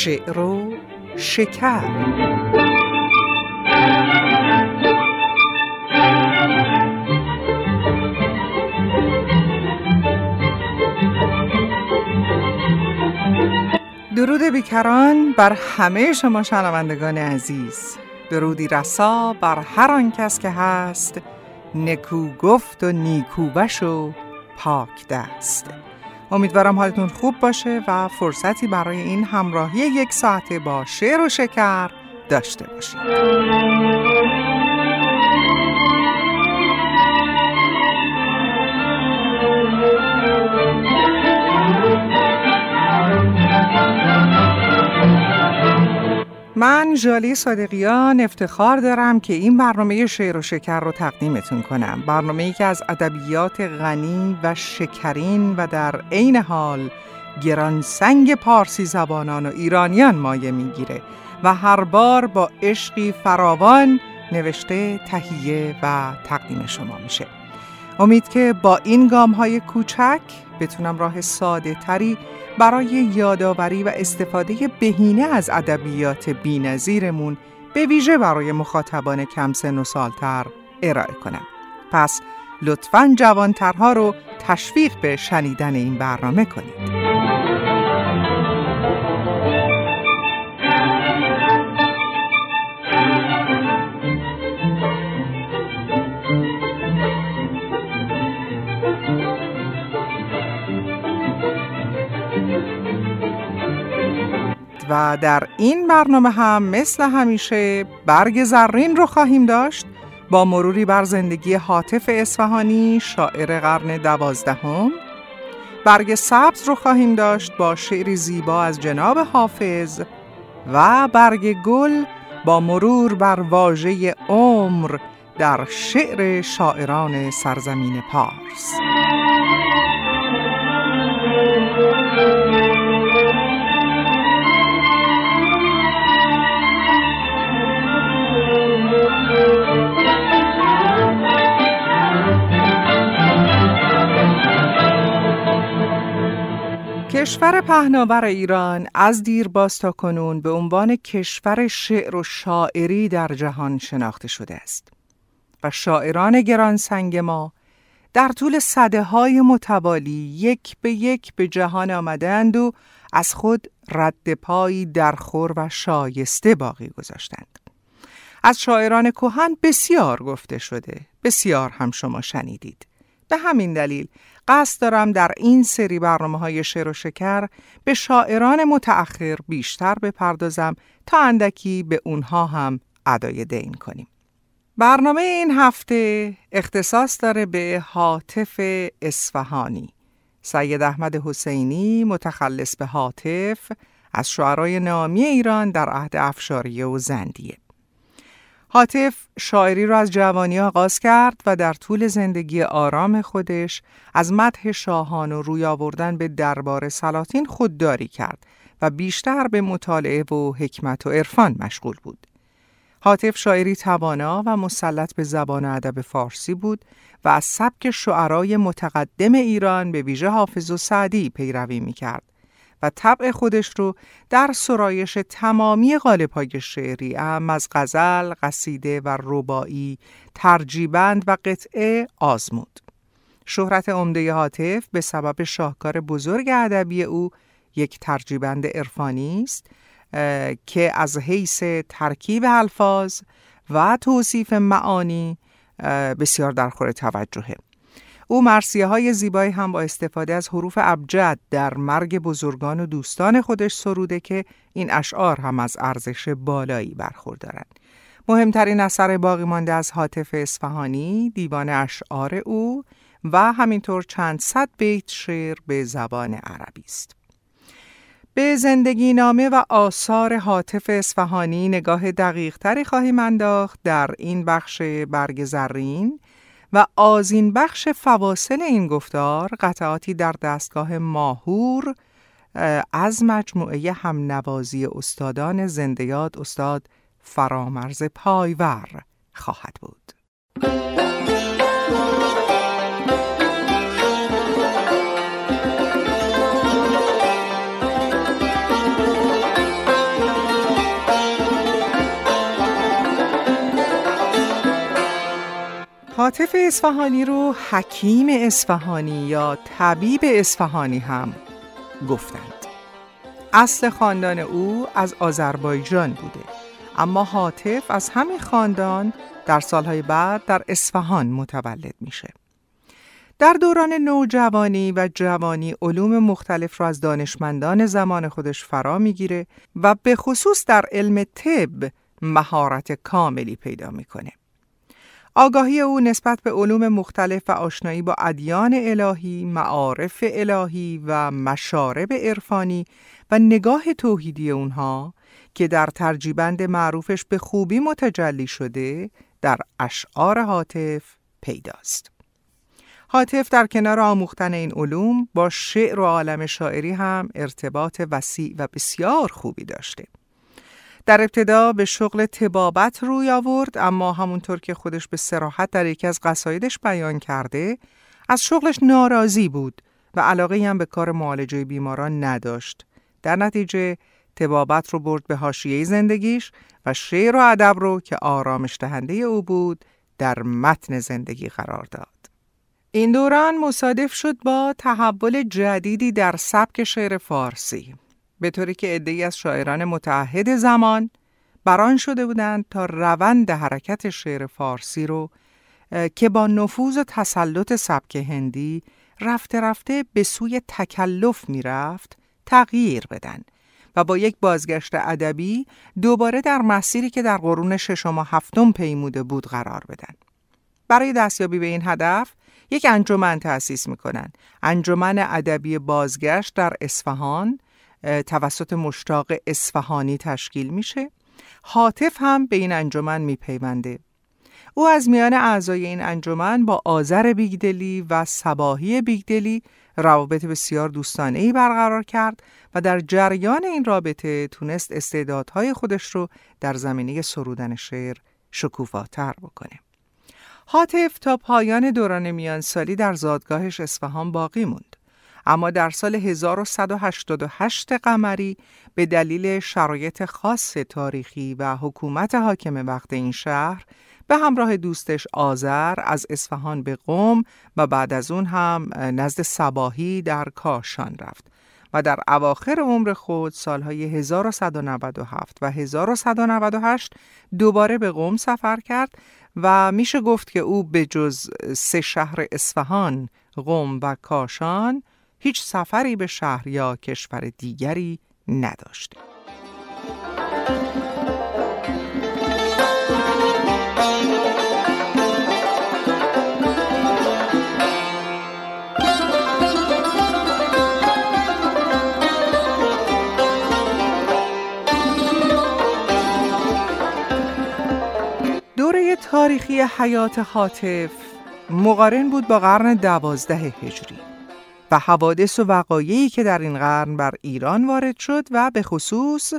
شعر و شکر. درود بیکران بر همه شما شنوندگان عزیز. درودی رسا بر هر آن کس که هست. نکو گفت و نیکوبش و پاک دست. امیدوارم حالتون خوب باشه و فرصتی برای این همراهی یک ساعته با شعر و شکر داشته باشید. من جالی صادقیان افتخار دارم که این برنامه شعر و شکر رو تقدیمتون کنم. برنامه ای که از ادبیات غنی و شکرین و در عین حال گرانسنگ پارسی زبانان و ایرانیان مایه می‌گیره و هر بار با عشقی فراوان نوشته تهیه و تقدیم شما میشه. امید که با این گام های کوچک بتونم راه ساده تری برای یادآوری و استفاده بهینه از ادبیات بینظیرمون به ویژه برای مخاطبان کم سن و سالتر ارائه کنم. پس لطفاً جوانترها رو تشویق به شنیدن این برنامه کنید. و در این برنامه هم مثل همیشه برگ زرین رو خواهیم داشت با مروری بر زندگی حاطف اصفهانی شاعر قرن دوازدهم. برگ سبز رو خواهیم داشت با شعری زیبا از جناب حافظ و برگ گل با مرور بر واژه عمر در شعر شاعران سرزمین پارس. کشور پهناور ایران از دیر باز تا کنون به عنوان کشور شعر و شاعری در جهان شناخته شده است و شاعران گرانسنگ ما در طول صده های متوالی یک به یک به جهان آمدند و از خود رد پایی درخور و شایسته باقی گذاشتند. از شاعران کهن بسیار گفته شده، بسیار هم شما شنیدید. به همین دلیل قصد دارم در این سری برنامه های شعر و شکر به شاعران متأخر بیشتر بپردازم تا اندکی به اونها هم ادای دین کنیم. برنامه این هفته اختصاص داره به حاطف اصفهانی. سید احمد حسینی متخلص به حاطف از شعرای نامی ایران در عهد افشاریه و زندیه. حاطف شاعری را از جوانی آغاز کرد و در طول زندگی آرام خودش از مدح شاهان و روی آوردن به دربار سلاطین خودداری کرد و بیشتر به مطالعه و حکمت و عرفان مشغول بود. حاطف شاعری توانا و مسلط به زبان ادب فارسی بود و از سبک شعرای متقدم ایران به ویژه حافظ و سعدی پیروی می کرد و طبع خودش رو در سرایش تمامی های شعری ام از غزل، قصیده و ربایی، ترجیبند و قطعه آزمود. شهرت عمده حاطف به سبب شاهکار بزرگ ادبی او یک ترجیبند عرفانی است که از حیث ترکیب الفاظ و توصیف معانی بسیار در خور توجهه. او مرسیه های زیبایی هم با استفاده از حروف ابجد در مرگ بزرگان و دوستان خودش سروده که این اشعار هم از ارزش بالایی برخوردارند. مهمترین اثر باقی مانده از حاطف اصفهانی دیوان اشعار او و همینطور چند صد بیت شعر به زبان عربی است. به زندگی نامه و آثار حاطف اصفهانی نگاه دقیق تری خواهیم انداخت در این بخش برگ زرین و آزین بخش فواصل این گفتار قطعاتی در دستگاه ماهور از مجموعه هم نوازی استادان زندیات استاد فرامرز پایور خواهد بود. حاطف اصفهانی رو حکیم اصفهانی یا طبیب اصفهانی هم گفتند اصل خاندان او از آذربایجان بوده اما حاطف از همین خاندان در سالهای بعد در اصفهان متولد میشه در دوران نوجوانی و جوانی علوم مختلف را از دانشمندان زمان خودش فرا می‌گیره و به خصوص در علم طب مهارت کاملی پیدا می‌کنه. آگاهی او نسبت به علوم مختلف و آشنایی با ادیان الهی، معارف الهی و مشارب عرفانی و نگاه توحیدی اونها که در ترجیبند معروفش به خوبی متجلی شده در اشعار حاطف پیداست. حاطف در کنار آموختن این علوم با شعر و عالم شاعری هم ارتباط وسیع و بسیار خوبی داشته. در ابتدا به شغل تبابت روی آورد اما همونطور که خودش به سراحت در یکی از قصایدش بیان کرده از شغلش ناراضی بود و علاقه هم به کار معالجه بیماران نداشت. در نتیجه تبابت رو برد به حاشیه زندگیش و شعر و ادب رو که آرامش دهنده او بود در متن زندگی قرار داد. این دوران مصادف شد با تحول جدیدی در سبک شعر فارسی به طوری که عده‌ای از شاعران متعهد زمان بران شده بودند تا روند حرکت شعر فارسی رو که با نفوذ و تسلط سبک هندی رفته رفته به سوی تکلف می‌رفت تغییر بدن و با یک بازگشت ادبی دوباره در مسیری که در قرون ششم و هفتم پیموده بود قرار بدن. برای دستیابی به این هدف یک انجمن تأسیس می‌کنن. انجمن ادبی بازگشت در اصفهان توسط مشتاق اصفهانی تشکیل میشه. حاطف هم به این انجمن میپیونده. او از میان اعضای این انجمن با آذر بیگدلی و سباهی بیگدلی روابط بسیار دوستانه ای برقرار کرد و در جریان این رابطه تونست استعدادهای خودش رو در زمینه سرودن شعر شکوفاتر بکنه. حاطف تا پایان دوران میانسالی در زادگاهش اصفهان باقی موند. اما در سال 1188 قمری به دلیل شرایط خاص تاریخی و حکومت حاکم وقت این شهر به همراه دوستش آذر از اصفهان به قوم و بعد از اون هم نزد سباهی در کاشان رفت و در اواخر عمر خود سالهای 1197 و 1198 دوباره به قوم سفر کرد و میشه گفت که او به جز سه شهر اصفهان، قوم و کاشان هیچ سفری به شهر یا کشور دیگری نداشته. دوره تاریخی حیات حاطف مقارن بود با قرن دوازده هجری و حوادث و وقایعی که در این قرن بر ایران وارد شد و به خصوص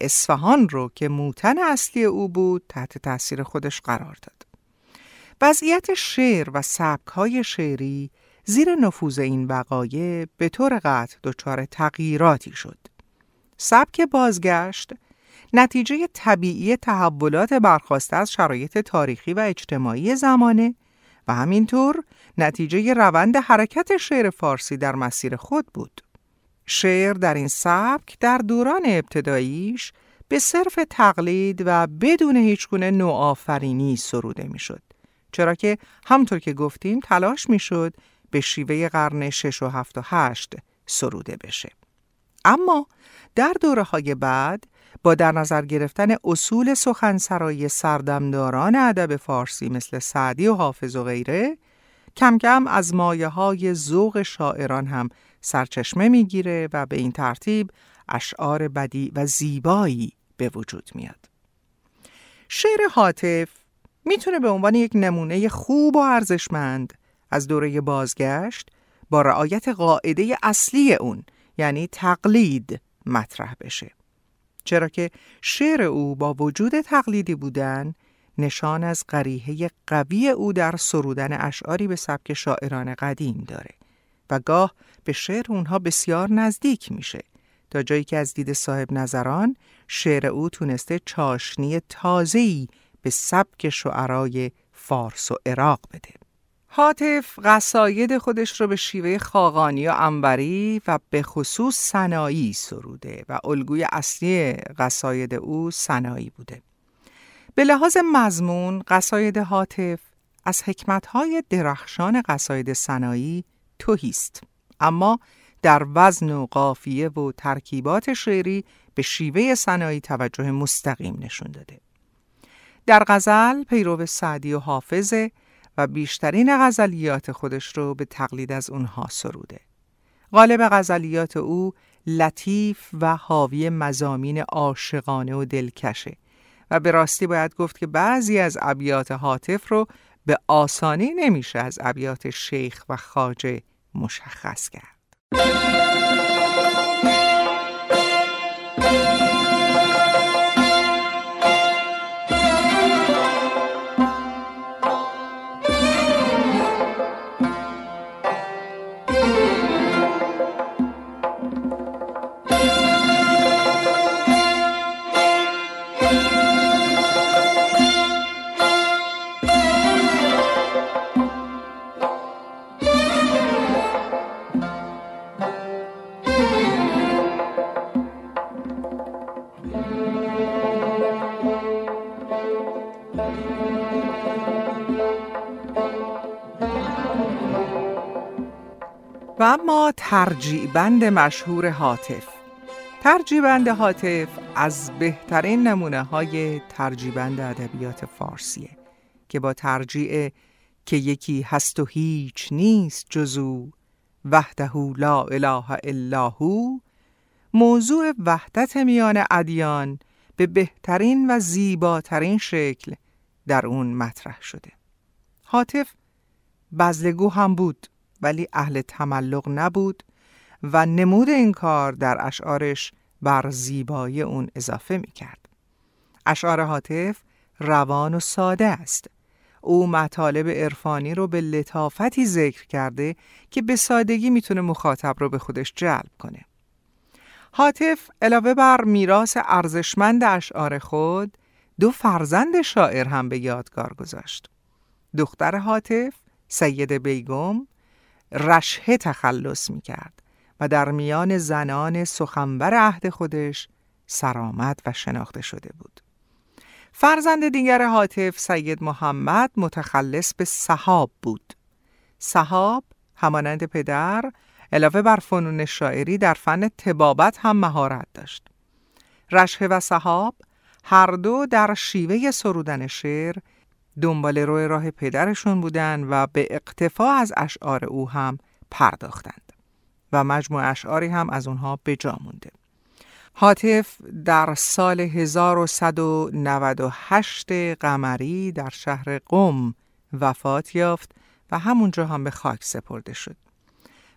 اصفهان رو که موتن اصلی او بود تحت تاثیر خودش قرار داد. وضعیت شعر و سبکهای شعری زیر نفوذ این وقایع به طور قطع دچار تغییراتی شد. سبک بازگشت نتیجه طبیعی تحولات برخواسته از شرایط تاریخی و اجتماعی زمانه و همینطور نتیجه روند حرکت شعر فارسی در مسیر خود بود. شعر در این سبک در دوران ابتداییش به صرف تقلید و بدون هیچگونه نوآفرینی سروده می‌شد. چرا که همطور که گفتیم تلاش می‌شد به شیوه قرن 6 و 7 و 8 سروده بشه. اما در دوره های بعد با در نظر گرفتن اصول سخنسرایی سردمداران ادب فارسی مثل سعدی و حافظ و غیره کم کم از مایه های ذوق شاعران هم سرچشمه می‌گیره و به این ترتیب اشعار بدی و زیبایی به وجود میاد. شعر حاطف می‌تونه به عنوان یک نمونه خوب و ارزشمند از دوره بازگشت با رعایت قاعده اصلی اون یعنی تقلید مطرح بشه. چرا که شعر او با وجود تقلیدی بودن نشان از قریحه قوی او در سرودن اشعاری به سبک شاعران قدیم داره و گاه به شعر اونها بسیار نزدیک میشه تا جایی که از دید صاحب نظران شعر او تونسته چاشنی تازه‌ای به سبک شعرای فارس و عراق بده. حاطف قصاید خودش رو به شیوه خاقانی و انبری و به خصوص سنایی سروده و الگوی اصلی قصاید او سنایی بوده. به لحاظ مضمون قصاید حاطف از حکمتهای درخشان قصاید سنایی توهیست اما در وزن و قافیه و ترکیبات شعری به شیوه سنایی توجه مستقیم نشون داده. در غزل پیرو سعدی و حافظه و بیشترین غزلیات خودش رو به تقلید از اونها سروده. غالب غزلیات او لطیف و حاوی مزامین عاشقانه و دلکشه و به راستی باید گفت که بعضی از ابیات حاطف رو به آسانی نمیشه از ابیات شیخ و خاجه مشخص کرد. ترجیبند مشهور حاطف. ترجیبند حاطف از بهترین نمونه های ترجیبند ادبیات فارسیه که با ترجیع که یکی هست و هیچ نیست جزو وحده لا اله الا هو موضوع وحدت میان ادیان به بهترین و زیباترین شکل در اون مطرح شده. حاطف بزلگو هم بود. ولی اهل تملق نبود و نمود این کار در اشعارش بر زیبایی اون اضافه می کرد. اشعار حاطف روان و ساده است. او مطالب عرفانی رو به لطافتی ذکر کرده که به سادگی می‌تونه مخاطب رو به خودش جلب کنه. حاطف علاوه بر میراث ارزشمند اشعار خود دو فرزند شاعر هم به یادگار گذاشت. دختر حاطف سید بیگم رشهه تخلص می کرد و در میان زنان سخنبر عهد خودش سرآمد و شناخته شده بود. فرزند دیگر حاطف سید محمد متخلص به صحاب بود. صحاب همانند پدر علاوه بر فنون شاعری در فن تبابت هم مهارت داشت. رشهه و صحاب هر دو در شیوه سرودن شعر دنبال روی راه پدرشون بودن و به اقتفا از اشعار او هم پرداختند و مجموع اشعاری هم از اونها به جا مونده. حاطف در سال 1198 قمری در شهر قم وفات یافت و همونجا هم به خاک سپرده شد.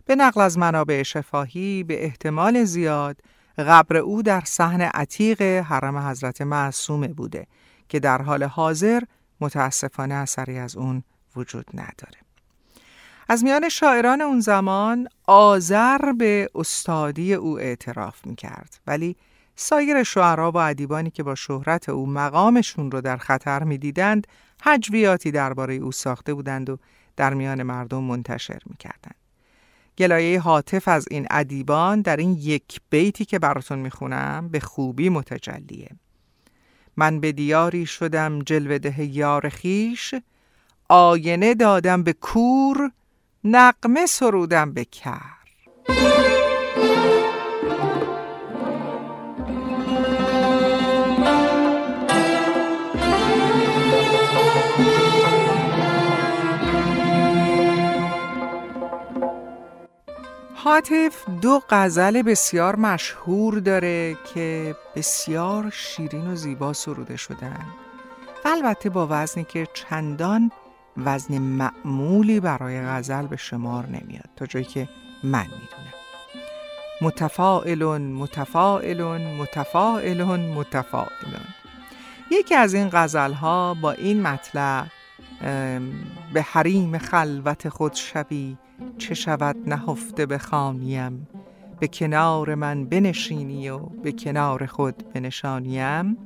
به نقل از منابع شفاهی به احتمال زیاد قبر او در صحن عتیق حرم حضرت معصومه بوده که در حال حاضر متاسفانه اثری از اون وجود نداره. از میان شاعران اون زمان آذر به استادی او اعتراف می‌کرد. ولی سایر شعرا و ادیبانی که با شهرت او مقامشون رو در خطر می‌دیدند حجویاتی درباره او ساخته بودند و در میان مردم منتشر می‌کردند. گلایه حاطف از این ادیبان در این یک بیتی که براتون می‌خونم به خوبی متجلیه. من به دیاری شدم جلوه یار خیش آینه دادم به کور نقمه سرودم به کر. حاطف دو غزل بسیار مشهور داره که بسیار شیرین و زیبا سروده شدن. و البته با وزنی که چندان وزن معمولی برای غزل به شمار نمیاد تا جایی که من می‌دونم. متفائلون متفائلون متفائلون متفائلون یکی از این غزل ها با این مطلع به حریم خلوت خود شبی چه شود نهفته به خانیم؟ به کنار من بنشینی و به کنار خود بنشانیم؟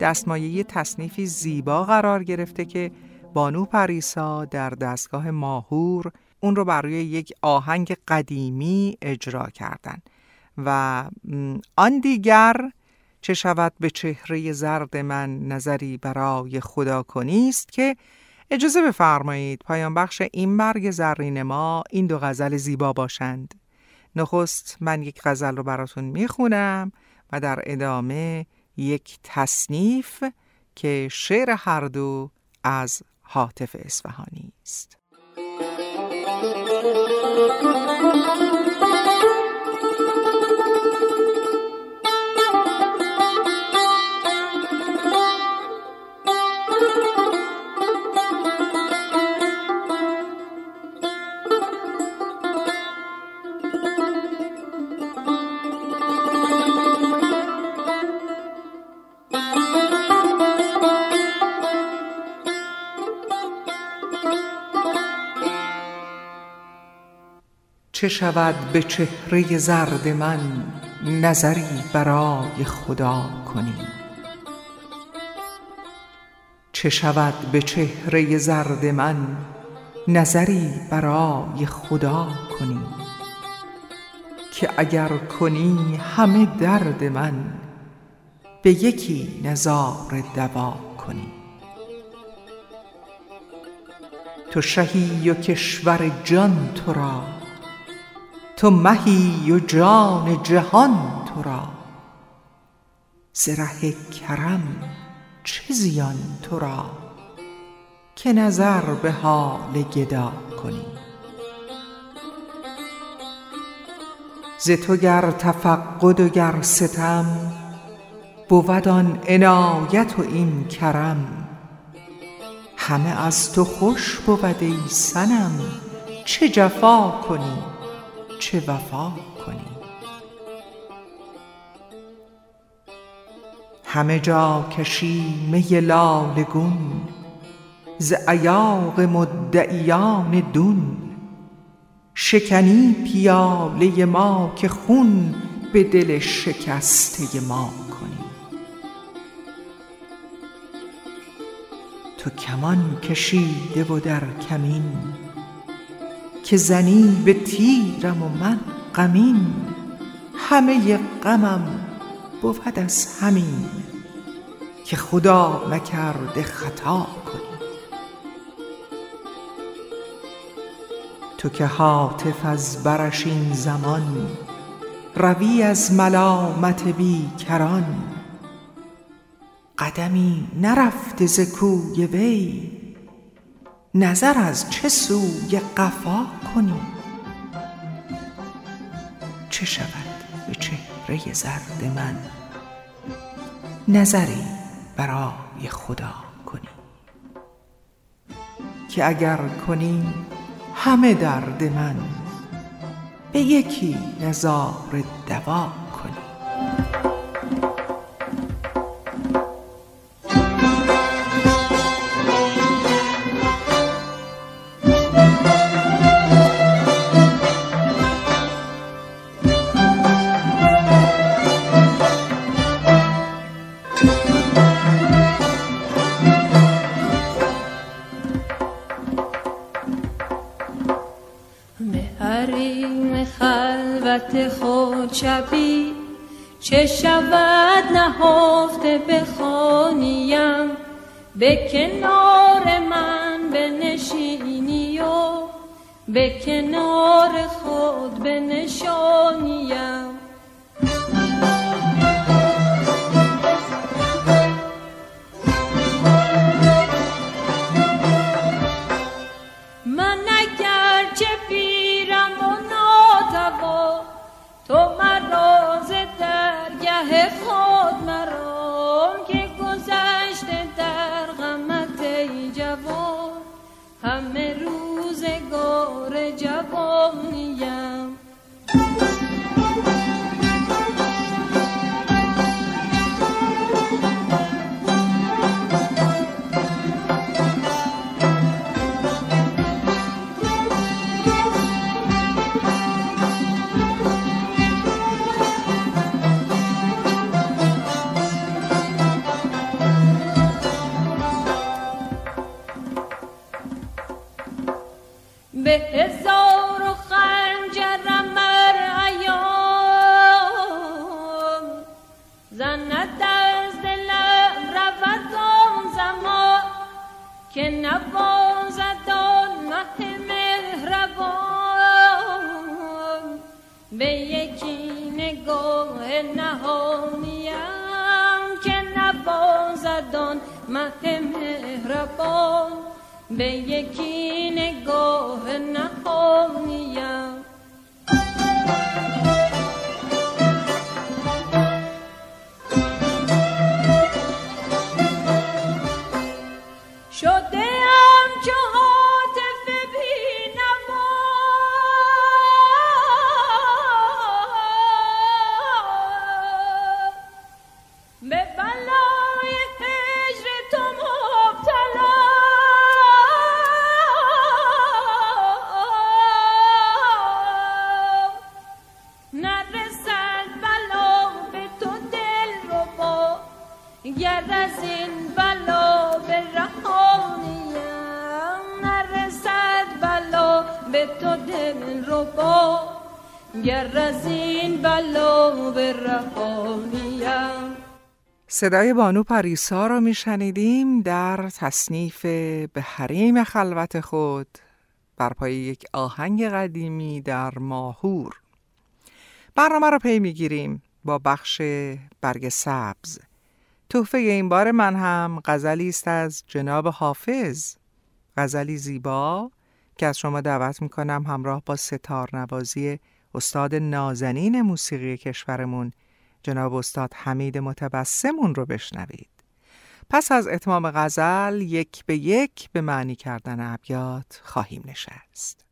دستمایه تصنیفی زیبا قرار گرفته که بانو پریسا در دستگاه ماهور اون رو بر روی یک آهنگ قدیمی اجرا کردن. و آن دیگر چه شود به چهره زرد من نظری برای خدا کنیست که اجازه بفرمایید پایان بخش این مرگ زرین ما این دو غزل زیبا باشند. نخست من یک غزل رو براتون می‌خونم و در ادامه یک تصنیف که شعر هر دو از حاطف اصفهانی است. چه شود به چهره زرد من نظری برای خدا کنی چه شود به چهره زرد من نظری برای خدا کنی که اگر کنی همه درد من به یکی نظار دوا کنی تو شهی و کشور جان تو را تو مهی و جان جهان تو را. زره کرم چه زیان تو را؟ که نظر به حال گدا کنی. ز تو گر تفقد و گر ستم بود آن عنایت و این کرم. همه از تو خوش بود ای صنم چه جفا کنی؟ چه وفا کنی همه جا کشی می لاله گون ز ایاغ مدعیان دون. شکنی پیاله ما که خون به دل شکسته ما کنی تو کمان کشیده و در کمین که زنی به تیرم و من غمین همه غمم بود از همین که خدا نکرده خطا کنی. تو که حاطف از برش این زمان روی از ملامت بی کران قدمی نرفته ز کوی وی. نظر از چه سوی قفا کنی چه شود به چهره زرد من؟ نظری برای خدا کنی که اگر کنی همه درد من به یکی نظار دوا شبی چه شود نهفته بخوانیم به کنار من بنشینی و به کنار خود بنشانیم. به یکی نگاه نهانیم که نوازد آن مه مهربان. به یکی نگاه نهانیم صدای بانو پریسا رو میشنیدیم در تصنیف به حریم خلوت خود بر پای یک آهنگ قدیمی در ماهور. برنامه رو پی می‌گیریم با بخش برگ سبز. تحفه این بار من هم غزلی است از جناب حافظ. غزلی زیبا که از شما دعوت می‌کنم همراه با ستار نوازی استاد نازنین موسیقی کشورمون جناب استاد حمید متبسمون رو بشنوید. پس از اتمام غزل یک به یک به معنی کردن ابیات خواهیم نشست.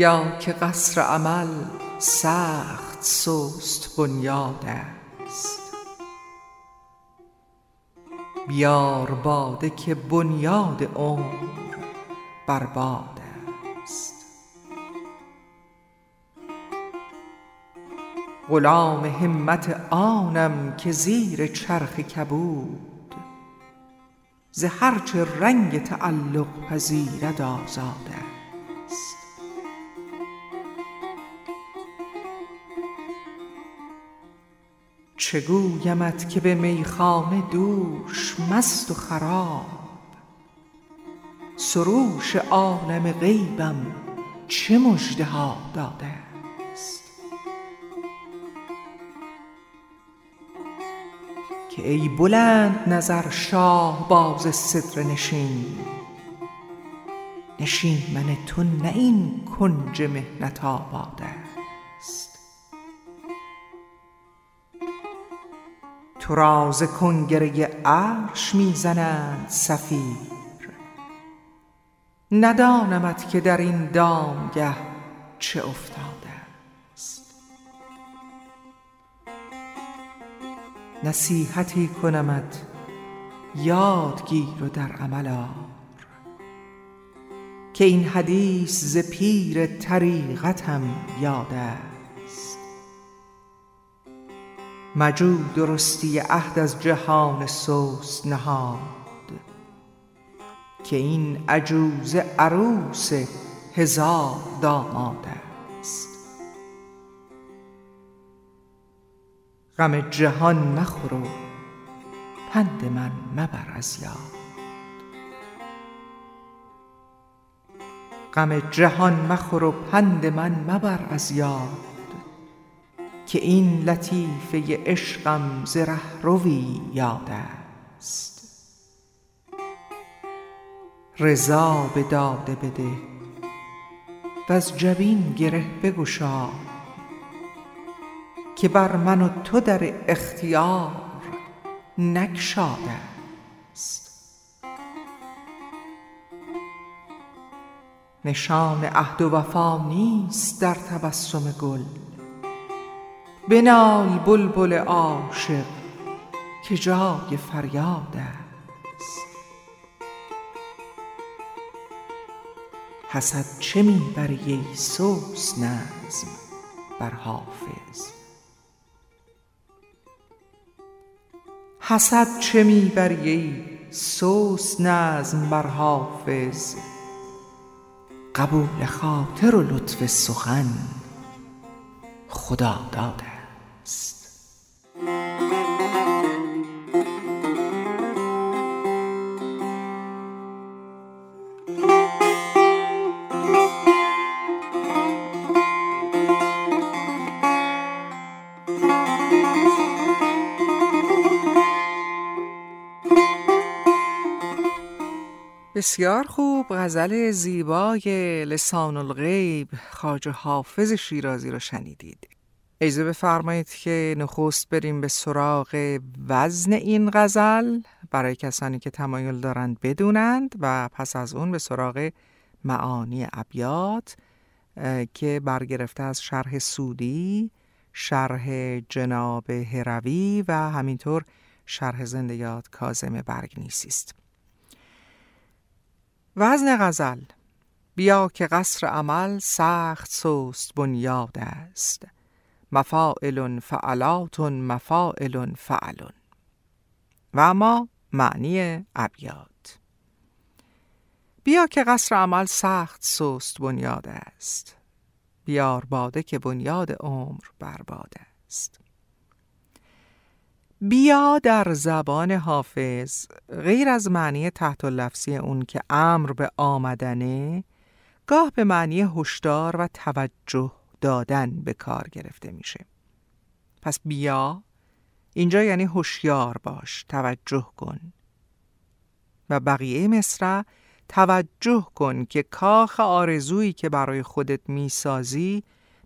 بیا که قصر عمل سخت سست بنیاد است. بیار باده که بنیاد عمر برباد است. غلام همت آنم که زیر چرخ کبود ز هرچه رنگ تعلق پذیرد آزاد چه گویمت که به میخانه دوش مست و خراب؟ سروش عالم غیبم چه مژده ها داده است؟ که ای بلند نظر شاه باز صدر نشین نشین من تو نه این کنج محنت آباد تو را ز کنگره عرش می زنند صفیر. ندانمت که در این دامگه چه افتاده است. نصیحتی کنمت یاد گیر و در عمل آر. که این حدیث ز پیر طریقتم یاد است. مجو درستی عهد از جهان سست نهاد که این عجوزه عروس هزار داماد است. غم جهان مخور و پند من مبر از یاد. غم جهان مخور و پند من مبر از یاد. که این لطیفه عشقم ز رهروی یاد است. رضا به داده بده وز جبین گره بگشای که بر من و تو در اختیار نگشاده است. نشان عهد و وفا نیست در تبسم گل بنای بلبل عاشق که جای فریاد است. حسد چه می‌بری ای سوس نظم بر حافظ؟ حسد چه می‌بری ای سوس نظم بر حافظ؟ قبول خاطر و لطف سخن خدا داده. بسیار خوب غزل زیبای لسان الغیب. خواجه حافظ شیرازی رو شنیدید. اجازه بفرمایید که نخست بریم به سراغ وزن این غزل. برای کسانی که تمایل دارند بدونند و پس از اون به سراغ معانی ابیات که برگرفته از شرح سودی شرح جناب هروی و همینطور شرح زندیات کازم برگنیسی است وزن غزل. بیا که قصر عمل سخت سست بنیاد است. مفاعل فعلات مفاعل فعلون و اما معنی ابیات. بیا که قصر عمل سخت سست بنیاد است. بیار باده که بنیاد عمر برباد است. بیا در زبان حافظ. غیر از معنی تحت لفظی اون که امر به آمدنه گاه به معنی هشدار و توجه دادن به کار گرفته میشه. پس بیا اینجا یعنی هوشیار باش توجه کن. و بقیه مصرع توجه کن که کاخ آرزویی که برای خودت می‌سازی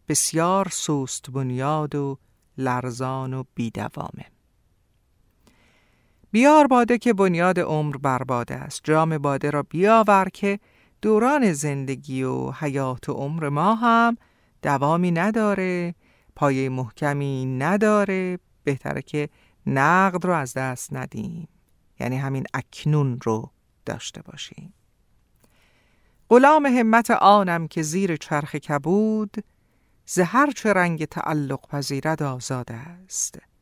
بسیار سست بنیاد و لرزان و بیدوامه. بیار باده که بنیاد عمر برباده است. جام باده را بیاور که دوران زندگی و حیات و عمر ما هم دوامی نداره پایه محکمی نداره بهتره که نقد رو از دست ندیم. یعنی همین اکنون رو داشته باشیم. غلام همت آنم که زیر چرخ کبود زهر چه رنگ تعلق پذیرد آزاد است.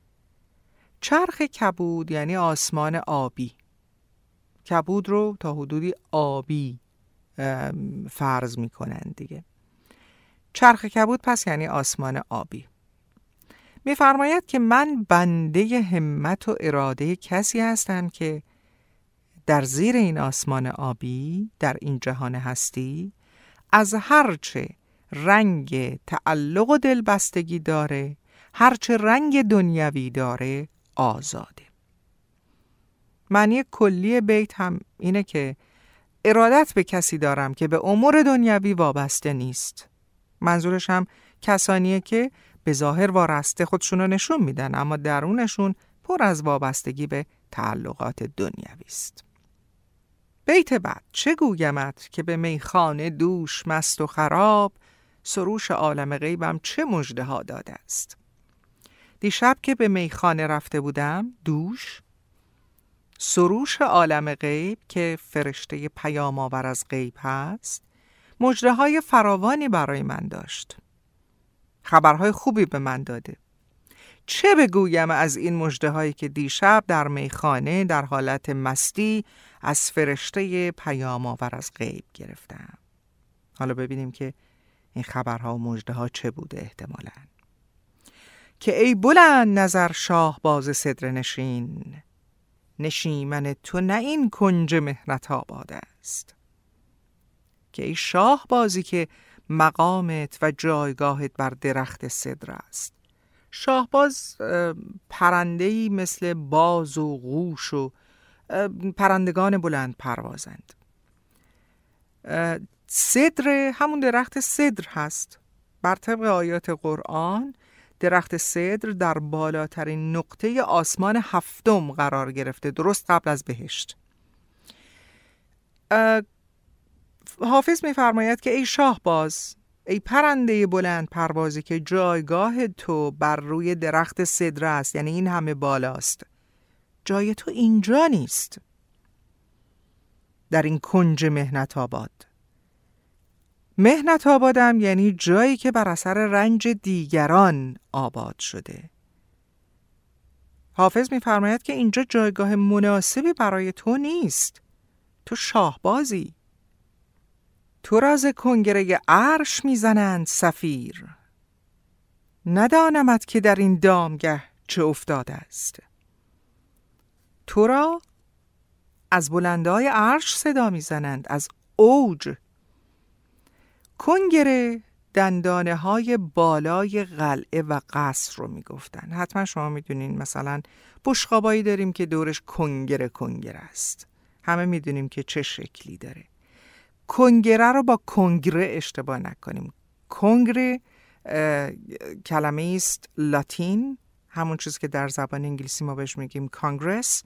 چرخ کبود یعنی آسمان آبی. کبود رو تا حدودی آبی فرض می‌کنن دیگه. چرخ کبود پس یعنی آسمان آبی. میفرماید که من بنده همت و اراده کسی هستم که در زیر این آسمان آبی در این جهان هستی از هرچه رنگ تعلق و دلبستگی داره هرچه رنگ دنیوی داره آزاده. معنی کلی بیت هم اینه که ارادت به کسی دارم که به امور دنیوی وابسته نیست. منظورش هم کسانیه که به ظاهر وارسته خودشون نشون میدن اما درونشون پر از وابستگی به تعلقات دنیوی است. بیت بعد چه گویمت که به میخانه دوش مست و خراب سروش عالم غیبم چه مجده ها داده است؟ دیشب که به میخانه رفته بودم دوش سروش عالم غیب که فرشته پیام آور از غیب هست مجره های فراوانی برای من داشت. خبرهای خوبی به من داده. چه بگویم از این مجده هایی که دیشب در میخانه در حالت مستی از فرشته پیام آور از غیب گرفتم؟ حالا ببینیم که این خبرها و مجده ها چه بوده احتمالاً. که ای بلند نظر شاه باز صدر نشین. نشیمن تو نه این کنج مهنت آباد است. که ای شاه بازی که مقامت و جایگاهت بر درخت صدر است. شاهباز پرندهی مثل باز و غوش و پرندگان بلند پروازند. صدر همون درخت صدر هست. بر طبق آیات قرآن درخت صدر در بالاترین نقطه آسمان هفتم قرار گرفته درست قبل از بهشت. حافظ میفرماید که ای شاه باز ای پرنده بلند پروازی که جایگاه تو بر روی درخت صدر است یعنی این همه بالاست. جای تو اینجا نیست. در این کنج مهنت آباد. مهنت آبادم یعنی جایی که بر اثر رنج دیگران آباد شده. حافظ میفرماید که اینجا جایگاه مناسبی برای تو نیست. تو شاهبازی. تو راز کنگره عرش می‌زنند سفیر. ندانمت که در این دامگه چه افتاده است. تو را از بلندای عرش صدا می‌زنند از اوج کنگره دندانه های بالای قلعه و قصر رو می‌گفتن. حتما شما می‌دونین مثلا بشقابایی داریم که دورش کنگره کنگره است. همه می‌دونیم که چه شکلی داره. کنگره رو با کنگره اشتباه نکنیم. کنگره کلمه است لاتین. همون چیزی که در زبان انگلیسی ما بهش میگیم کانگرس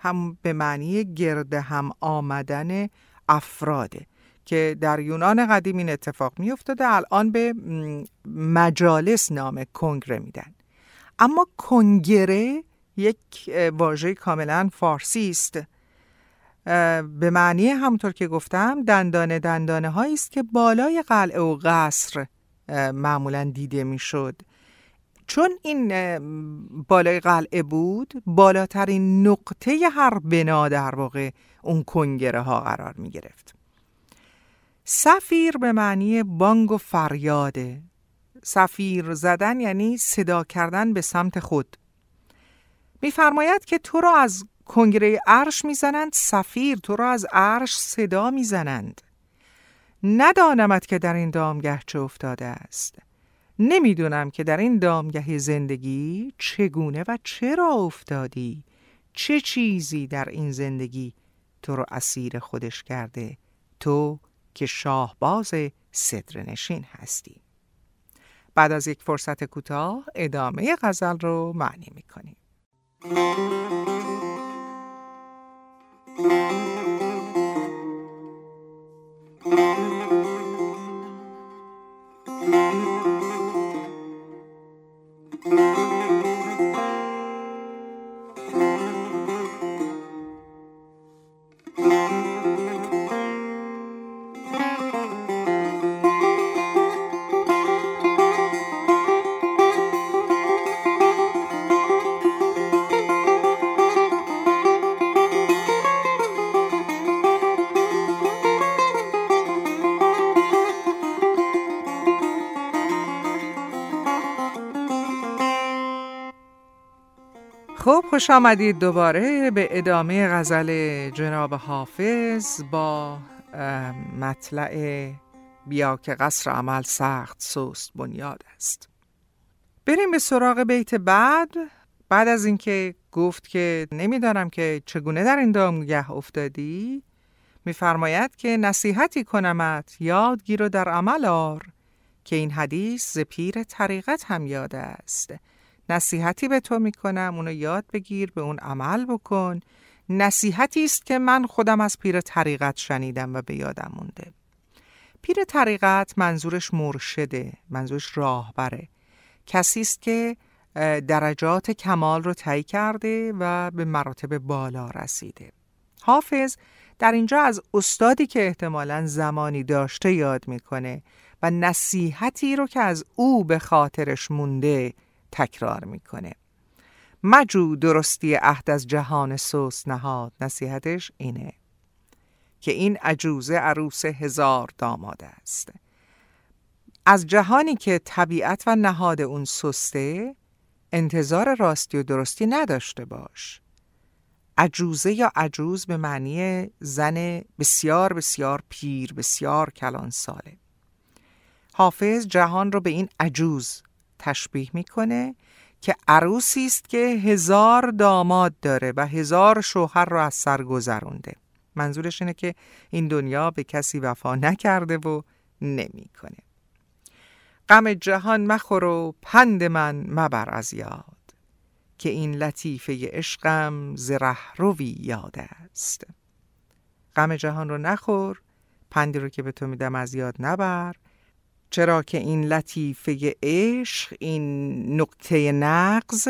هم به معنی گرد هم آمدن افراده. که در یونان قدیم این اتفاق می افتاده الان به مجالس نام کنگره میدن. اما کنگره یک واژه کاملا فارسی است. به معنی همونطور که گفتم دندانه دندانه هایی است که بالای قلعه و قصر معمولا دیده می‌شد. چون این بالای قلعه بود بالاترین نقطه هر بنا در واقع اون کنگره ها قرار می گرفت سفیر به معنی بانگ و فریاده سفیر زدن یعنی صدا کردن به سمت خود. میفرماید که تو را از کنگره عرش می‌زنند سفیر تو را از عرش صدا می‌زنند. ندانمت که در این دامگه چه افتاده است. نمی‌دونم که در این دامگه زندگی چگونه و چرا افتادی. چه چیزی در این زندگی تو رو اسیر خودش کرده؟ تو که شاهباز صدرنشین هستی. بعد از یک فرصت کوتاه ادامه غزل رو معنی می‌کنیم. خب خوش آمدید دوباره به ادامه غزل جناب حافظ با مطلع بیا که قصر عمل سخت سوست بنیاد است. بریم به سراغ بیت بعد. بعد از اینکه گفت که نمی‌دانم که چگونه در این دامگه افتادی میفرماید که نصیحتی کنمت یادگیر و در عمل آر که این حدیث ز پیر طریقت هم یاد است. نصیحتی به تو می‌کنم اونو یاد بگیر به اون عمل بکن. نصیحتی است که من خودم از پیر طریقت شنیدم و به یادم مونده. پیر طریقت منظورش مرشده منظورش راهبره. کسی است که درجات کمال رو طی کرده و به مراتب بالا رسیده. حافظ در اینجا از استادی که احتمالا زمانی داشته یاد می‌کنه و نصیحتی رو که از او به خاطرش مونده تکرار می‌کنه. مجو درستی عهد از جهان سوس نهاد نصیحتش اینه که این عجوزه عروس هزار داماد است. از جهانی که طبیعت و نهاد اون سسته انتظار راستی و درستی نداشته باش. عجوزه یا عجوز به معنی زن بسیار بسیار پیر بسیار کلان ساله. حافظ جهان رو به این عجوز تشبیه می‌کنه که عروسی است که هزار داماد داره و هزار شوهر رو از سر گذرونده. منظورش اینه که این دنیا به کسی وفا نکرده و نمی‌کنه. غم جهان مخور و پند من مبر از یاد که این لطیفه عشقم زره روی یاد است. غم جهان رو نخور پندی رو که به تو میدم از یاد نبر. چرا که این لطیفه عشق این نقطه نقض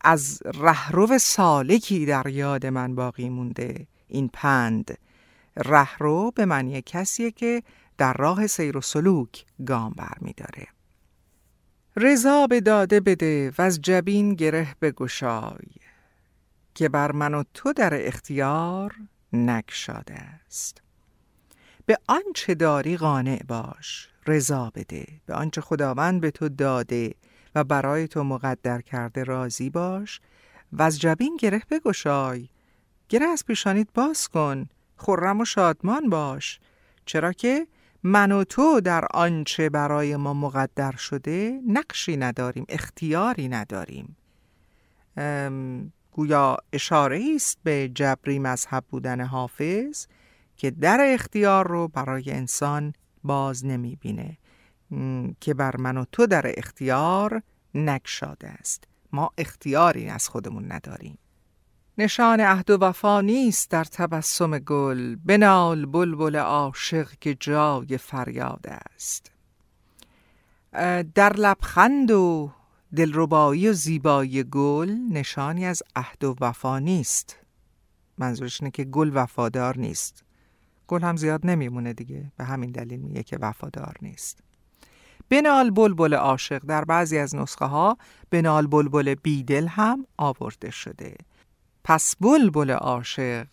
از رهرو سالکی در یاد من باقی مونده. این پند رهرو به معنی کسیه که در راه سیر و سلوک گام برمیداره. رضا به داده بده و از جبین گره بگشای که بر من و تو در اختیار نگشاده است. به آنچه داری قانع باش رضا بده. به آنچه خداوند به تو داده و برای تو مقدر کرده راضی باش. و از جبین گره بگشای. گره از پیشانیت باز کن. خرم و شادمان باش. چرا که من و تو در آنچه برای ما مقدر شده نقشی نداریم اختیاری نداریم. گویا اشاره است به جبری مذهب بودن حافظ. که در اختیار رو برای انسان باز نمی‌بینه. که بر من و تو در اختیار نکشاده است. ما اختیاری از خودمون نداریم. نشان عهد و وفا نیست در تبسم گل بنال بلبل عاشق که جای فریاد است. در لبخند و دلربایی و زیبایی گل نشانی از عهد و وفا نیست. منظورش اینه که گل وفادار نیست. گل هم زیاد نمیمونه دیگه. به همین دلیل میگه که وفادار نیست. بنال بلبل عاشق در بعضی از نسخه ها بنال بلبل بیدل هم آورده شده. پس بلبل عاشق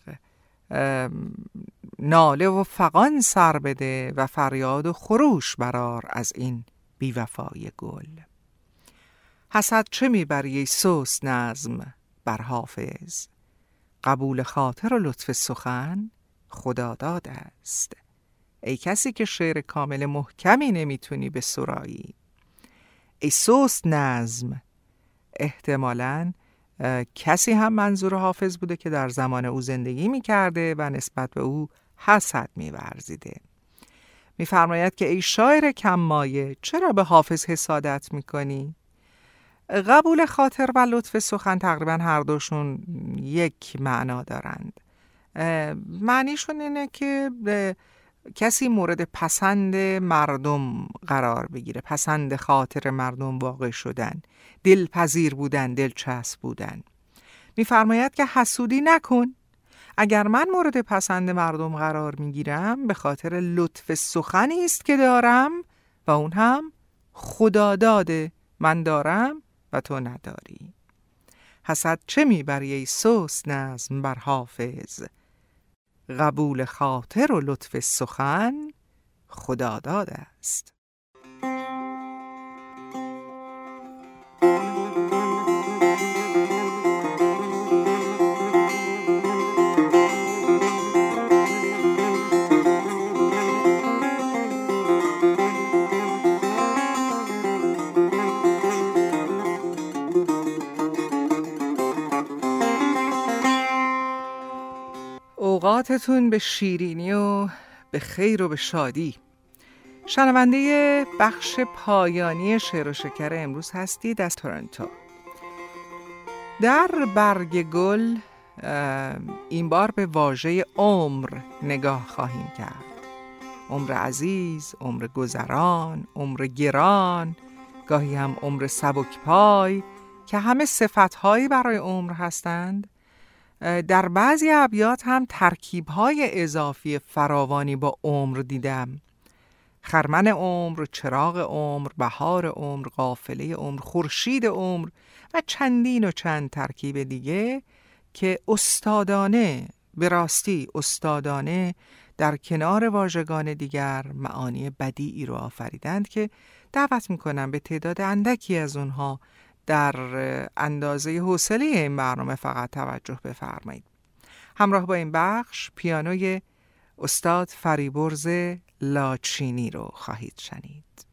ناله و فقان سر بده و فریاد و خروش برار از این بیوفای گل. حسد چه می‌بری سوس نظم بر حافظ. قبول خاطر و لطف سخن خدا داد است. ای کسی که شعر کامل محکمی نمی‌تونی به سرایی ای سوس نظم. احتمالاً کسی هم منظور حافظ بوده که در زمان او زندگی می‌کرده و نسبت به او حسد میورزیده. میفرماید که ای شاعر کم مایه چرا به حافظ حسادت می‌کنی؟ قبول خاطر و لطف سخن تقریبا هر دوشون یک معنا دارند. معنیشون اینه که کسی مورد پسند مردم قرار بگیره پسند خاطر مردم واقع شدن دلپذیر بودن دلچسب بودن. میفرماید که حسودی نکن. اگر من مورد پسند مردم قرار می‌گیرم به خاطر لطف سخنی است که دارم و اون هم خدا داده من دارم و تو نداری. حسد چه می‌بری ای سوس نظم بر حافظ؟ قبول خاطر و لطف سخن خدا داده است. اوقاتتون به شیرینی و به خیر و به شادی. شنونده بخش پایانی شعر و شکر امروز هستید از تورنتو. در برگ گل این بار به واژه عمر نگاه خواهیم کرد. عمر عزیز، عمر گذران، عمر گران گاهی هم عمر سبک پای که همه صفتهایی برای عمر هستند. در بعضی ابیات هم ترکیبهای اضافی فراوانی با عمر دیدم. خرمن عمر، چراغ عمر، بهار عمر، قافله عمر، خورشید عمر و چندین و چند ترکیب دیگه که استادانه به راستی استادانه در کنار واژگان دیگر معانی بدیعی رو آفریدند که دعوت می‌کنم به تعداد اندکی از اونها در اندازه حوصله این برنامه فقط توجه بفرمایید. همراه با این بخش پیانوی استاد فریبرز لاچینی رو خواهید شنید.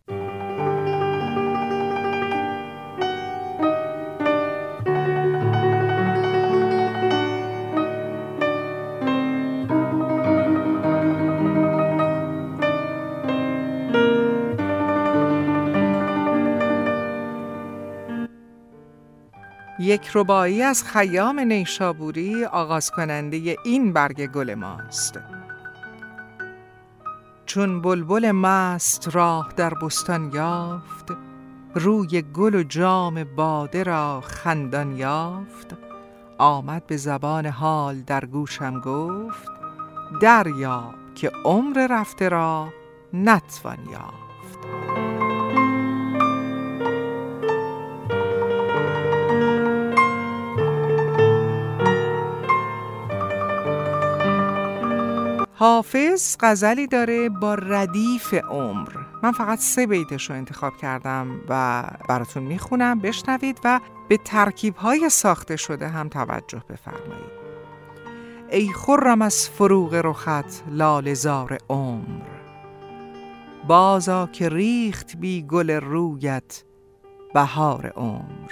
یک ربایی از خیام نیشابوری آغاز کننده این برگ گل ماست. چون بلبل مست راه در بستان یافت روی گل و جام باده را خندان یافت آمد به زبان حال در گوشم گفت دریا که عمر رفته را نتوان یافت. حافظ غزلی داره با ردیف عمر. من فقط سه بیتش رو انتخاب کردم و براتون می‌خونم بشنوید و به ترکیب های ساخته شده هم توجه بفرمایید. ای خرم از فروغ رخت لال زار عمر. بازا که ریخت بی گل رویت بهار عمر.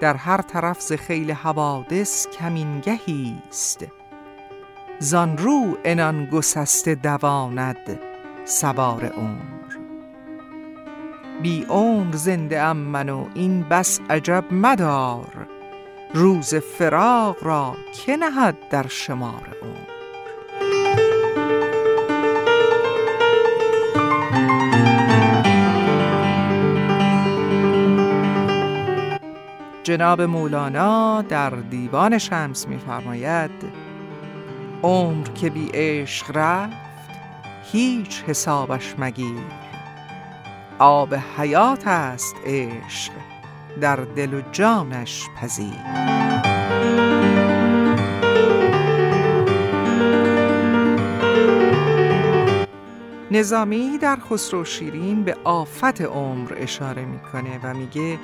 در هر طرف ز خیل حوادث کمینگهی است. زان رو انان گسسته دواند سوار عمر. بی عمر زنده ام من و این بس عجب مدار روز فراق را که نهد در شمار عمر. جناب مولانا در دیوان شمس می‌فرماید عمر که بی عشق رفت هیچ حسابش مگیر. آب حیات است عشق در دل و جانش پذیر. نظامی در خسرو شیرین به آفت عمر اشاره می‌کنه و میگه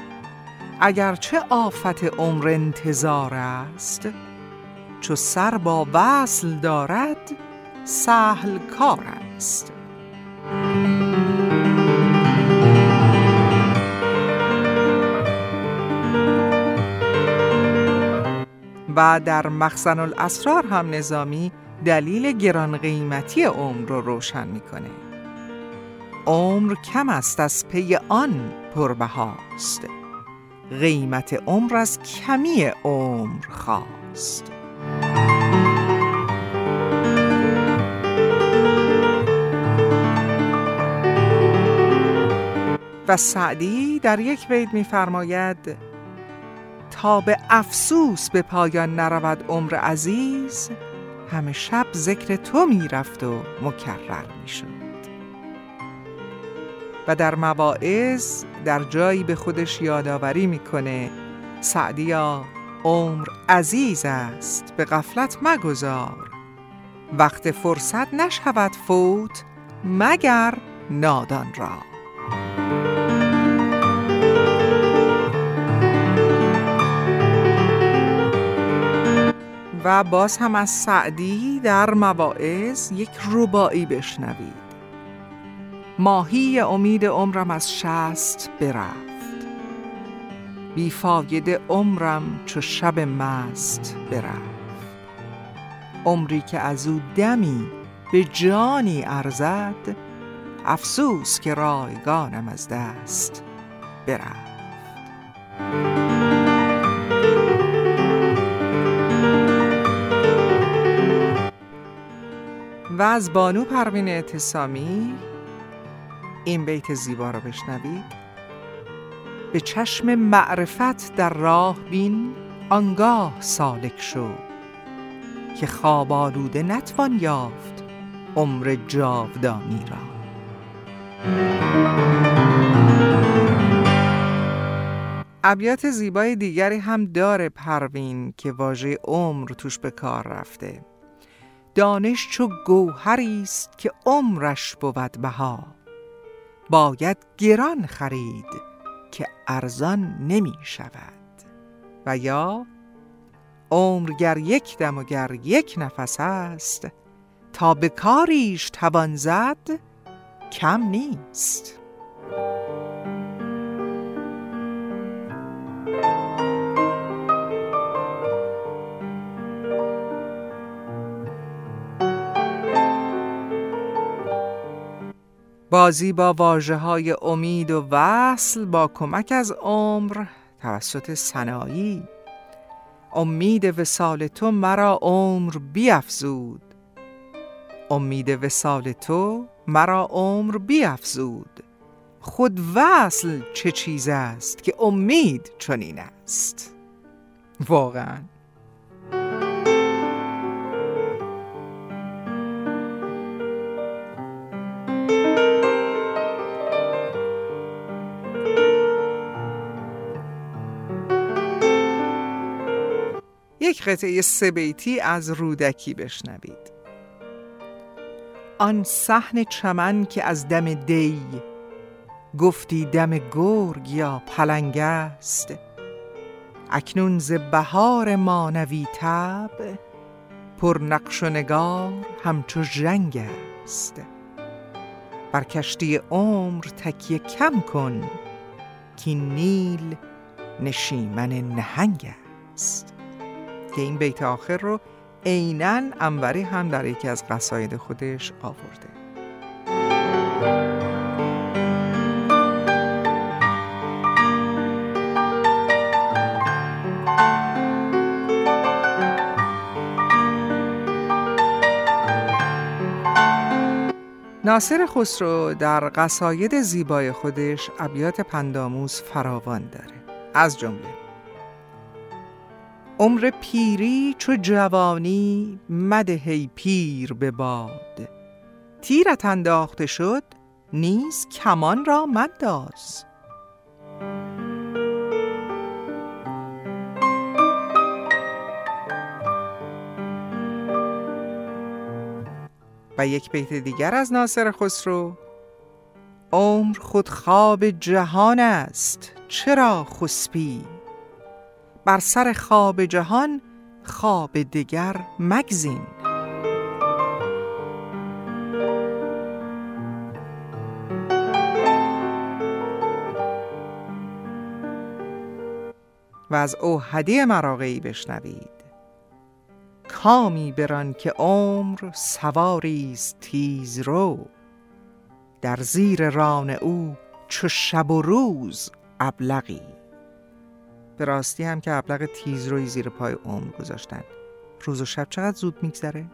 اگرچه آفت عمر انتظار است چو سر با وصل دارد سهل کار است. و در مخزن الاسرار هم نظامی دلیل گران قیمتی عمر رو روشن می‌کنه. عمر کم است از پی آن پربهاست. قیمت عمر از کمی عمر خواست. و سعدی در یک بیت می‌فرماید تا به افسوس به پایان نرود عمر عزیز همه شب ذکر تو می‌رفت و مکرر می‌شد. و در مواعظ در جایی به خودش یادآوری می‌کنه سعدیا عمر عزیز است به غفلت مگذار. وقت فرصت نشود فوت مگر نادان را. و باز هم از سعدی در مواعظ یک ربایی بشنوید. ماهی امید عمرم از شست برفت. بیفاید عمرم چو شب مست برفت. عمری که از او دمی به جانی ارزد افسوس که رایگانم از دست برفت. و از بانو پروین اعتصامی این بیت زیبا را بشنوید. به چشم معرفت در راه بین آنگاه سالک شو که خواب آلوده نتوان یافت عمر جاودانی را. ابیات زیبای دیگری هم داره پروین که واژه عمر توش به کار رفته. دانش چو گوهری است که عمرش بود بها. باید گران خرید که ارزان نمی شود. و یا عمر گر یک دم و گر یک نفس است تا به کاریش توان زد کم نیست. بازی با واجه های امید و وصل با کمک از عمر توسط سنایی امید وسال تو مرا عمر بیافزود امید وسال تو مرا عمر بیافزود خود وصل چه چیز است که امید چنین است؟ واقعا. یک قطعه سه بیتی از رودکی بشنوید. آن صحن چمن که از دم دی گفتی دم گرگ یا پلنگ است. اکنون ز بهار مانوی تب پر نقش و نگار همچو ژنگ است. بر کشتی عمر تکیه کم کن که نیل نشیمن نهنگ است. که این بیت آخر رو عینا انوری هم در یکی از قصاید خودش آورده. ناصر خسرو در قصاید زیبای خودش ابیات پنداموز فراوان داره. از جمله عمر پیری چو جوانی مدهی پیر به باد. تیرت انداخته شد نیز کمان را مداز. و یک بیت دیگر از ناصر خسرو. عمر خود خواب جهان است چرا خسبی بر سر خواب جهان خواب دگر مگزین. و از اوهدی مراقعی بشنوید. کامی بران که عمر سواریست تیز رو. در زیر ران او چو شب و روز ابلغی. به راستی هم که ابلغ تیز روی زیر پای عمر گذاشتن روز و شب چقدر زود میگذره؟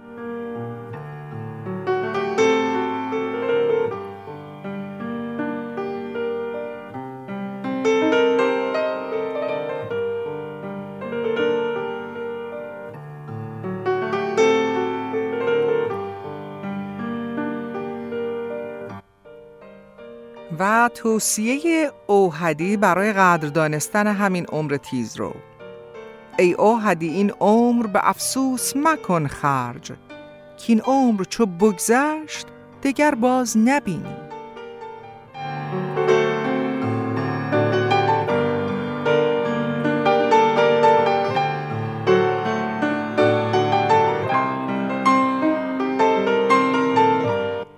توصیه اوهدی برای قدر دانستن همین عمر تیز رو. ای اوهدی این عمر به افسوس مکن خرج. که این عمر چو بگذشت دگر باز نبینی.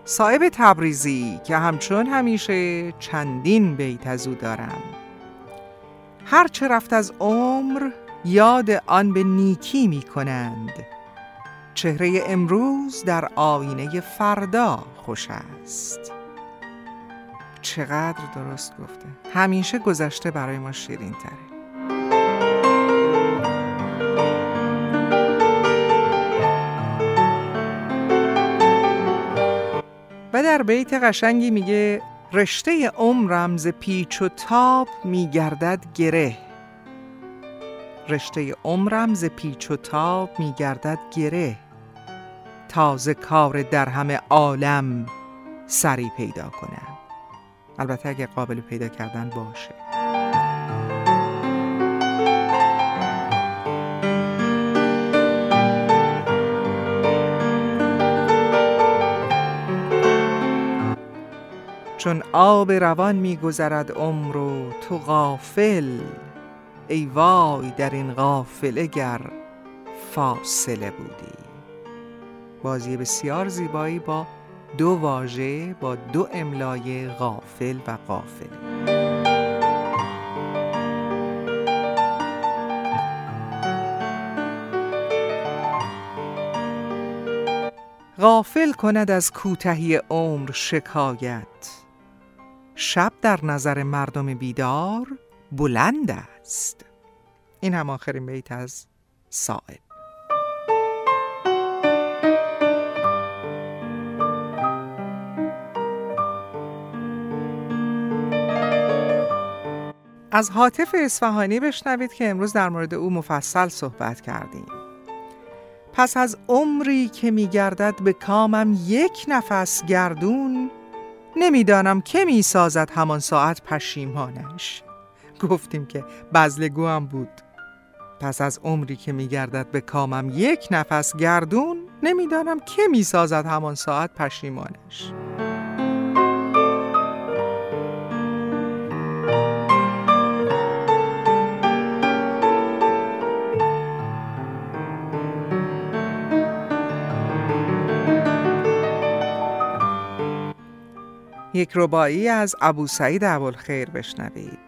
صاحب تبریزی که همچون همیشه چندین بیت از او دارم. هرچه رفت از عمر یاد آن به نیکی می کنند. چهره امروز در آینه فردا خوش است. چقدر درست گفته. همیشه گذشته برای ما شیرین تره در بیت قشنگی میگه رشته عمرم ز پیچ و تاب میگردد گره. رشته عمرم ز پیچ و تاب میگردد گره. تازه کار در همه عالم سری پیدا کنم. البته اگه قابل پیدا کردن باشه. چون آب روان میگذرد عمر و تو غافل. ای وای در این غافله گر فاصله بودی. بازی بسیار زیبایی با دو واژه با دو املای غافل و قافل غافل کند از کوتهی عمر شکایت. شب در نظر مردم بیدار بلند است. این هم آخرین بیت از صاحب از حاطف اصفهانی بشنوید که امروز در مورد او مفصل صحبت کردیم. پس از عمری که میگردد به کامم یک نفس گردون نمی‌دانم که می سازد همان ساعت پشیمانش. گفتیم که بزلگو هم بود. پس از عمری که میگردد به کامم یک نفس گردون نمی‌دانم که می سازد همان ساعت پشیمانش. یک ربایی از ابو سعید ابوالخیر بشنوید.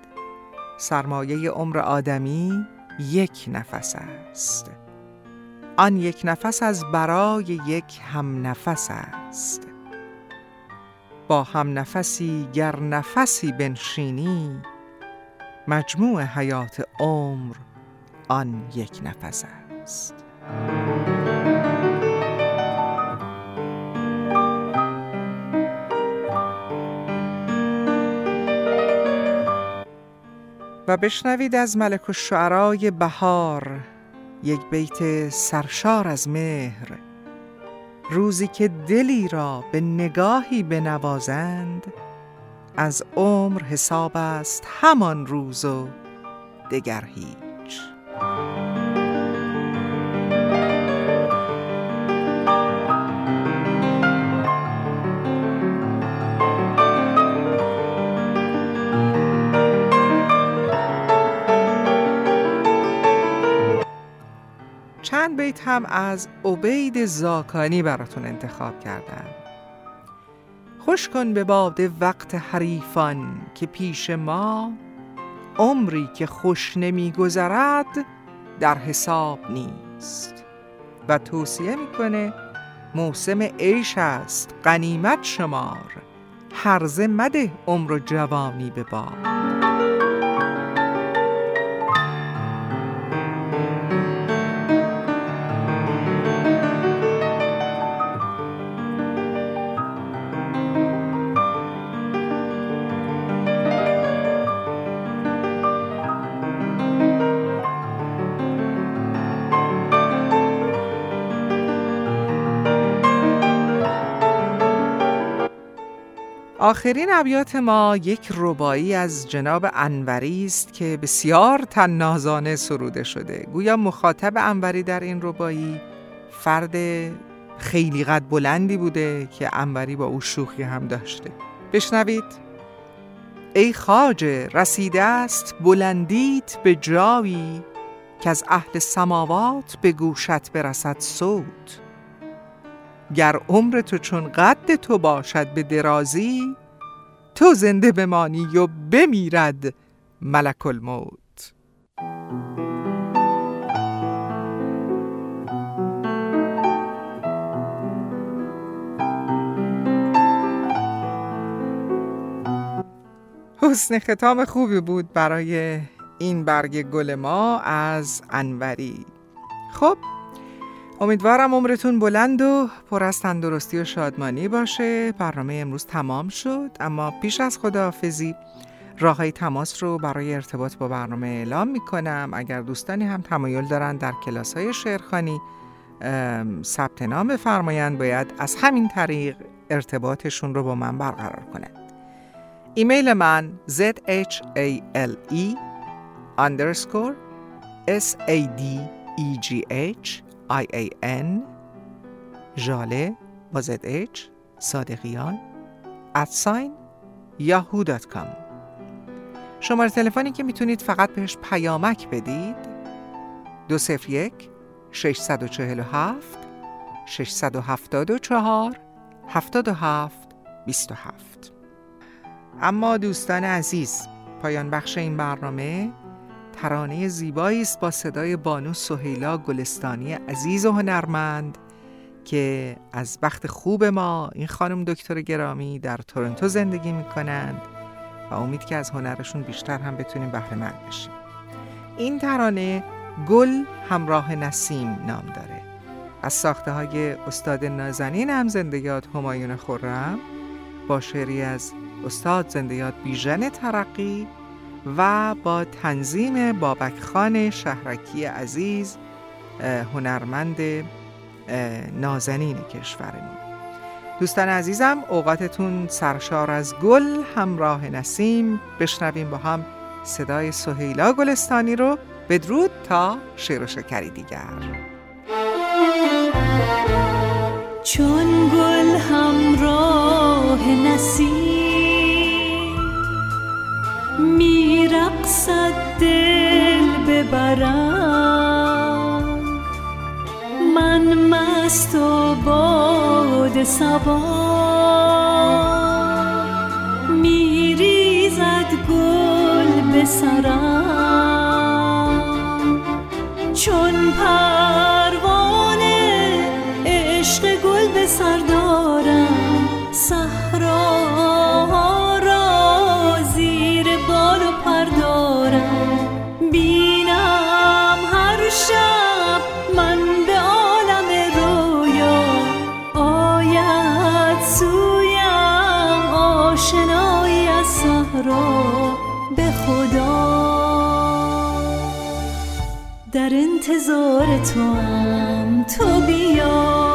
سرمایه عمر آدمی یک نفس است. آن یک نفس از برای یک هم نفس است. با هم نفسی گر نفسی بنشینی مجموع حیات عمر آن یک نفس است. و بشنوید از ملک الشعرای بهار یک بیت سرشار از مهر. روزی که دلی را به نگاهی بنوازند از عمر حساب است همان روز و دگر هیچ. بیت هم از عبید زاکانی براتون انتخاب کردم. خوش کن به باد وقت حریفان که پیش ما عمری که خوش نمیگذرد در حساب نیست. و توصیه می‌کنه موسم عیش است غنیمت شمار هرزه مده عمر و جوانی به باد آخرین ابیات ما یک ربایی از جناب انوری است که بسیار تنازانه سروده شده. گویا مخاطب انوری در این ربایی فرد خیلی قد بلندی بوده که انوری با او شوخی هم داشته. بشنوید. ای خاجه رسیده است بلندیت به جایی که از اهل سماوات به گوشت برسد صوت. گر عمر تو چون قد تو باشد به درازی تو زنده بمانی و بمیرد ملک الموت. حسن ختام خوبی بود برای این برگ گل ما از انوری. خب امیدوارم عمرتون بلند و پر از تندرستی و شادمانی باشه. برنامه امروز تمام شد اما پیش از خداحافظی راه های تماس رو برای ارتباط با برنامه اعلام می کنم اگر دوستانی هم تمایل دارن در کلاس های شعرخانی ثبت نام بفرمایند باید از همین طریق ارتباطشون رو با من برقرار کنند. ایمیل من zhale underscore e h IAN ژاله با ZH صادقیان ادساین yahoo.com شماره تلفنی که می‌تونید فقط بهش پیامک بدید دو سفر یک 647 674 77 27 اما دوستان عزیز پایان بخش این برنامه ترانه زیبایی است با صدای بانو سهیلا گلستانی عزیز و هنرمند که از بخت خوب ما این خانم دکتر گرامی در تورنتو زندگی می کنند و امید که از هنرشون بیشتر هم بتونیم بهره مند بشیم. این ترانه گل همراه نسیم نام داره. از ساخته های استاد نازنین هم زندگیات همایون خورم با شعری از استاد زندگیات بیژن ترقی و با تنظیم بابک خان شهرکی عزیز هنرمند نازنین کشورمون. دوستان عزیزم اوقاتتون سرشار از گل همراه نسیم. بشنویم با هم صدای سهیلا گلستانی رو بدرود تا شعر و شکری دیگر. چون گل همراه نسیم میرقصد دل ببرم. من مست و باد سبا میریزد گل به سرم. چون پروانه انتظار تو هم تو بیا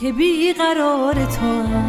که بیقرار تو هم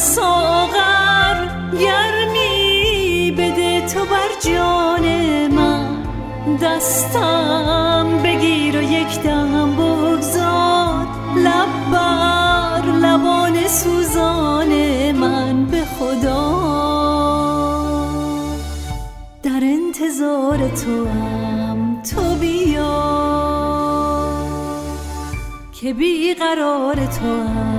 ساغر گرمی بده تو بر جان من. دستم بگیر و یک دم بگذار. لب بر لبان سوزان من به خدا. در انتظار تو هم تو بیا. که بیقرار تو هم